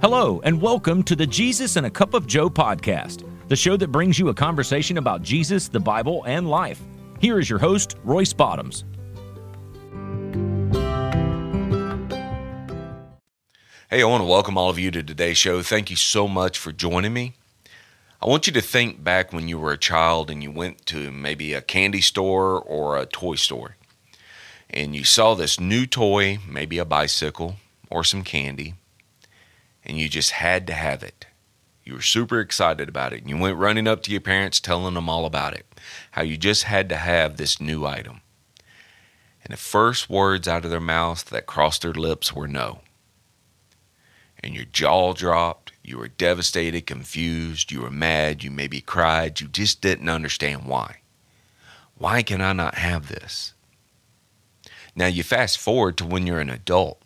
Hello, and welcome to the Jesus and a Cup of Joe podcast, the show that brings you a conversation about Jesus, the Bible, and life. Here is your host, Royce Bottoms. Hey, I want to welcome all of you to today's show. Thank you so much for joining me. I want you to think back when you were a child and you went to maybe a candy store or a toy store and you saw this new toy, maybe a bicycle or some candy, and you just had to have it. You were super excited about it. And you went running up to your parents telling them all about it. How you just had to have this new item. And the first words out of their mouth that crossed their lips were no. And your jaw dropped. You were devastated, confused. You were mad. You maybe cried. You just didn't understand why. Why can I not have this? Now you fast forward to when you're an adult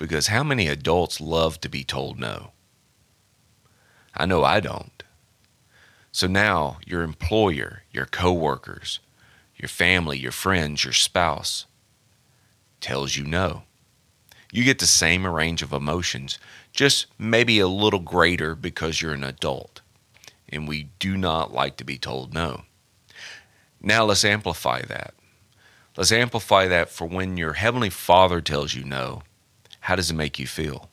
because how many adults love to be told no? I know I don't. So now your employer, your coworkers, your family, your friends, your spouse tells you no. You get the same range of emotions, just maybe a little greater because you're an adult. And we do not like to be told no. Now let's amplify that. Let's amplify that for when your Heavenly Father tells you no how does it make you feel?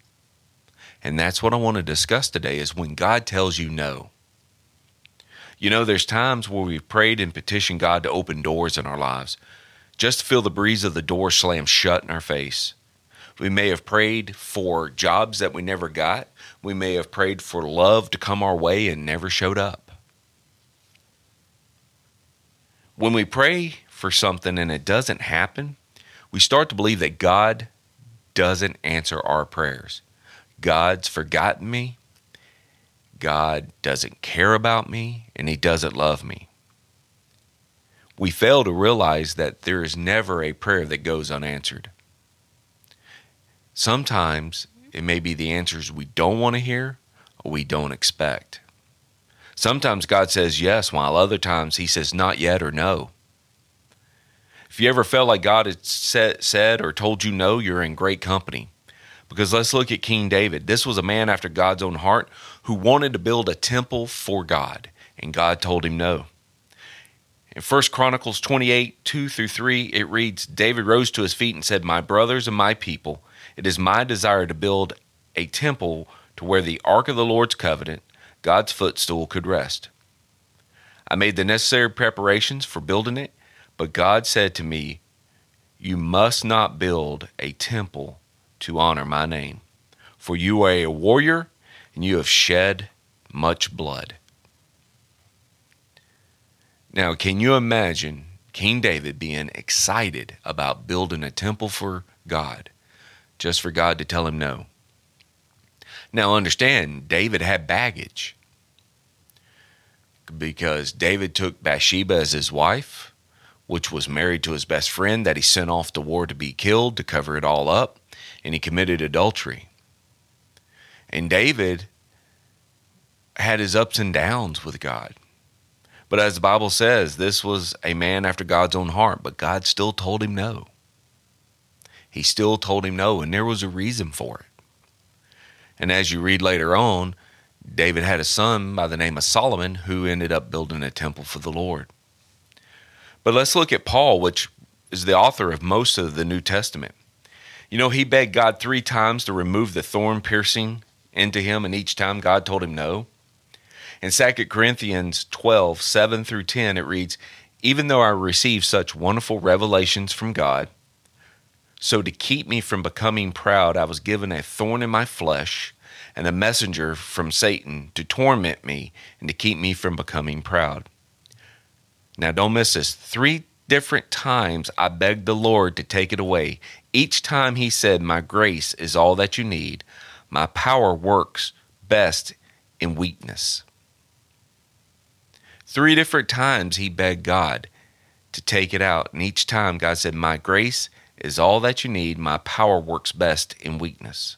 And that's what I want to discuss today is when God tells you no. You know, there's times where we've prayed and petitioned God to open doors in our lives, just to feel the breeze of the door slam shut in our face. We may have prayed for jobs that we never got. We may have prayed for love to come our way and never showed up. When we pray for something and it doesn't happen, we start to believe that God doesn't answer our prayers. God's forgotten me. God doesn't care about me and he doesn't love me. We fail to realize that there is never a prayer that goes unanswered. Sometimes it may be the answers we don't want to hear or we don't expect. Sometimes God says yes, while other times he says not yet or no. If you ever felt like God had said, said or told you no, you're in great company. Because let's look at King David. This was a man after God's own heart who wanted to build a temple for God, and God told him no. In 1 Chronicles 28 2 through 3, it reads David rose to his feet and said, My brothers and my people, it is my desire to build a temple to where the ark of the Lord's covenant, God's footstool, could rest. I made the necessary preparations for building it but God said to me, You must not build a temple to honor my name, for you are a warrior and you have shed much blood. Now, can you imagine King David being excited about building a temple for God, just for God to tell him no? Now, understand, David had baggage because David took Bathsheba as his wife which was married to his best friend that he sent off to war to be killed to cover it all up, and he committed adultery. And David had his ups and downs with God. But as the Bible says, this was a man after God's own heart, but God still told him no. He still told him no, and there was a reason for it. And as you read later on, David had a son by the name of Solomon who ended up building a temple for the Lord. But let's look at Paul, which is the author of most of the New Testament. You know, he begged God three times to remove the thorn piercing into him, and each time God told him no. In 2 Corinthians 12, 7 through 10, it reads, Even though I received such wonderful revelations from God, so to keep me from becoming proud, I was given a thorn in my flesh and a messenger from Satan to torment me and to keep me from becoming proud. Now, don't miss this. Three different times I begged the Lord to take it away. Each time He said, My grace is all that you need. My power works best in weakness. Three different times He begged God to take it out. And each time God said, My grace is all that you need. My power works best in weakness.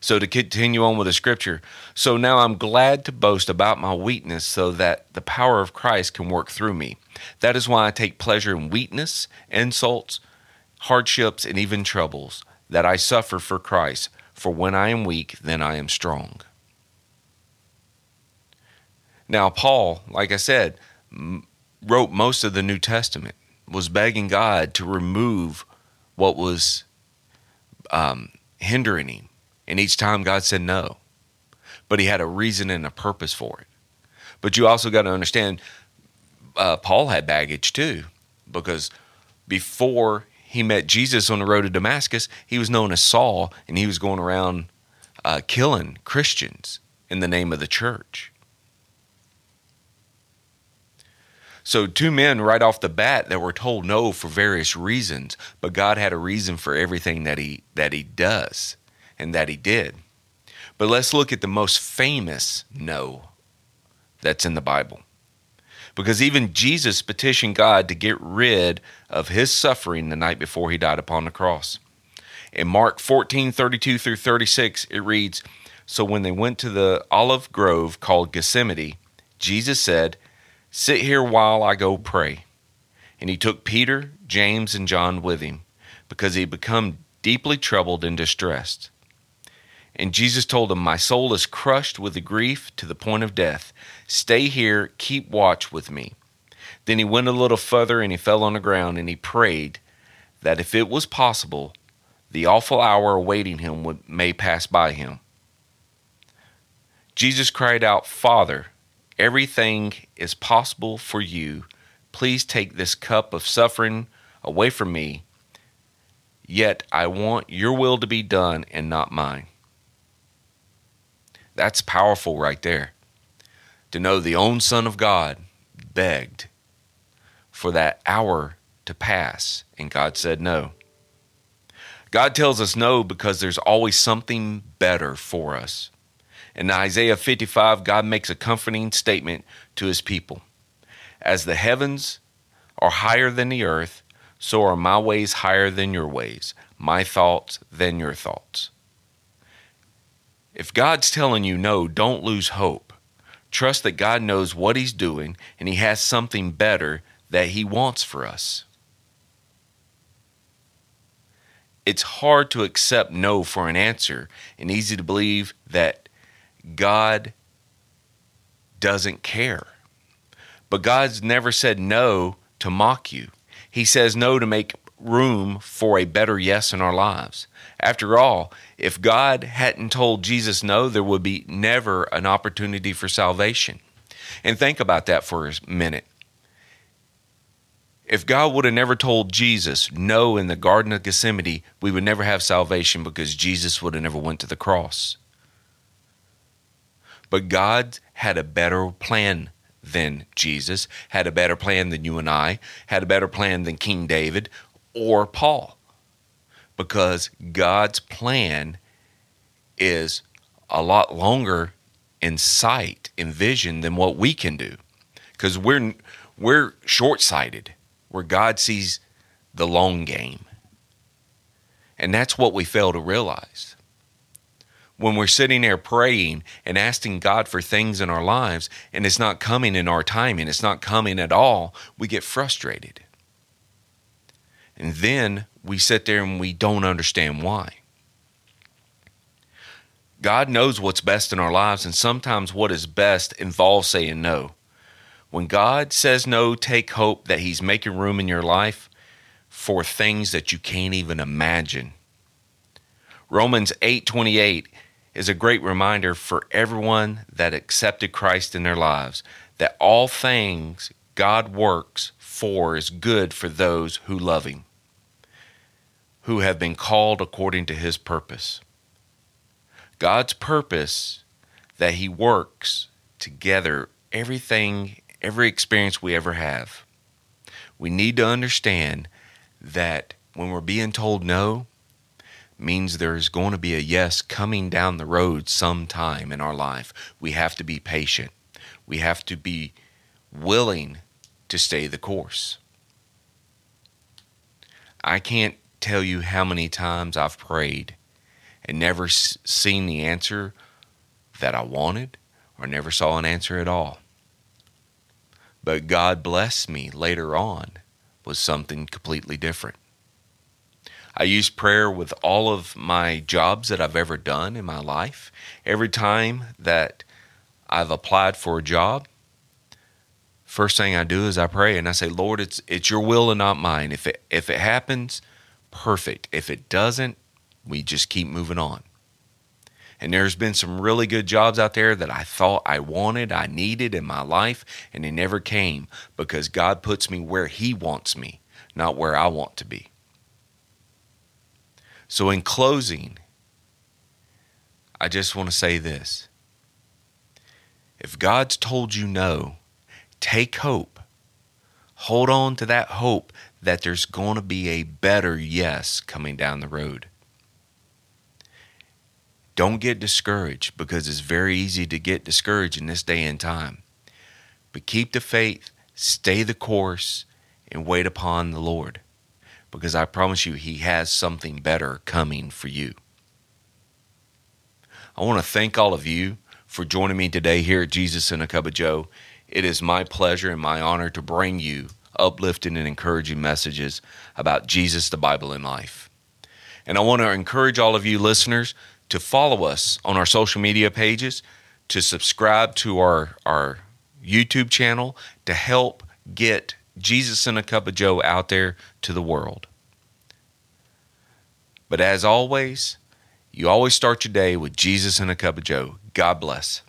So to continue on with the scripture, so now I'm glad to boast about my weakness so that the power of Christ can work through me. That is why I take pleasure in weakness, insults, hardships, and even troubles that I suffer for Christ. for when I am weak, then I am strong. Now, Paul, like I said, wrote most of the New Testament, was begging God to remove what was um, hindering him. And each time God said no. But he had a reason and a purpose for it. But you also got to understand, uh, Paul had baggage too, because before he met Jesus on the road to Damascus, he was known as Saul, and he was going around uh, killing Christians in the name of the church. So, two men right off the bat that were told no for various reasons, but God had a reason for everything that he that he does and that he did. But let's look at the most famous no that's in the Bible. Because even Jesus petitioned God to get rid of his suffering the night before he died upon the cross. In Mark 14 32 through 36, it reads So when they went to the olive grove called Gethsemane, Jesus said, Sit here while I go pray. And he took Peter, James, and John with him, because he had become deeply troubled and distressed. And Jesus told him, My soul is crushed with the grief to the point of death. Stay here, keep watch with me. Then he went a little further and he fell on the ground and he prayed that if it was possible, the awful hour awaiting him would, may pass by him. Jesus cried out, Father, Everything is possible for you. Please take this cup of suffering away from me. Yet I want your will to be done and not mine. That's powerful right there. To know the own Son of God begged for that hour to pass, and God said no. God tells us no because there's always something better for us. In Isaiah 55, God makes a comforting statement to his people As the heavens are higher than the earth, so are my ways higher than your ways, my thoughts than your thoughts. If God's telling you no, don't lose hope. Trust that God knows what He's doing and He has something better that He wants for us. It's hard to accept no for an answer and easy to believe that God doesn't care. But God's never said no to mock you. He says no to make room for a better yes in our lives. After all, if God hadn't told Jesus no, there would be never an opportunity for salvation. And think about that for a minute. If God would have never told Jesus no in the Garden of Gethsemane, we would never have salvation because Jesus would have never went to the cross. But God had a better plan than Jesus, had a better plan than you and I, had a better plan than King David or Paul. Because God's plan is a lot longer in sight, in vision than what we can do. Because we're we're short-sighted, where God sees the long game. And that's what we fail to realize when we're sitting there praying and asking God for things in our lives and it's not coming in our time and it's not coming at all, we get frustrated. And then we sit there and we don't understand why. God knows what's best in our lives, and sometimes what is best involves saying no. When God says no, take hope that He's making room in your life for things that you can't even imagine. Romans 8 28 is a great reminder for everyone that accepted Christ in their lives that all things God works for is good for those who love Him, who have been called according to His purpose. God's purpose that He works together everything, every experience we ever have. We need to understand that when we're being told no, means there's going to be a yes coming down the road sometime in our life. We have to be patient. We have to be willing to stay the course. I can't tell you how many times I've prayed and never seen the answer that I wanted or never saw an answer at all. But God blessed me later on with something completely different. I use prayer with all of my jobs that I've ever done in my life. Every time that I've applied for a job, first thing I do is I pray and I say, Lord, it's it's your will and not mine. If it if it happens, perfect. If it doesn't, we just keep moving on. And there's been some really good jobs out there that I thought I wanted, I needed in my life, and they never came because God puts me where He wants me, not where I want to be. So, in closing, I just want to say this. If God's told you no, take hope. Hold on to that hope that there's going to be a better yes coming down the road. Don't get discouraged because it's very easy to get discouraged in this day and time. But keep the faith, stay the course, and wait upon the Lord because I promise you, He has something better coming for you. I want to thank all of you for joining me today here at Jesus in a Cup of Joe. It is my pleasure and my honor to bring you uplifting and encouraging messages about Jesus, the Bible, and life. And I want to encourage all of you listeners to follow us on our social media pages, to subscribe to our, our YouTube channel to help get Jesus in a Cup of Joe out there to the world. But as always, you always start your day with Jesus in a Cup of Joe. God bless.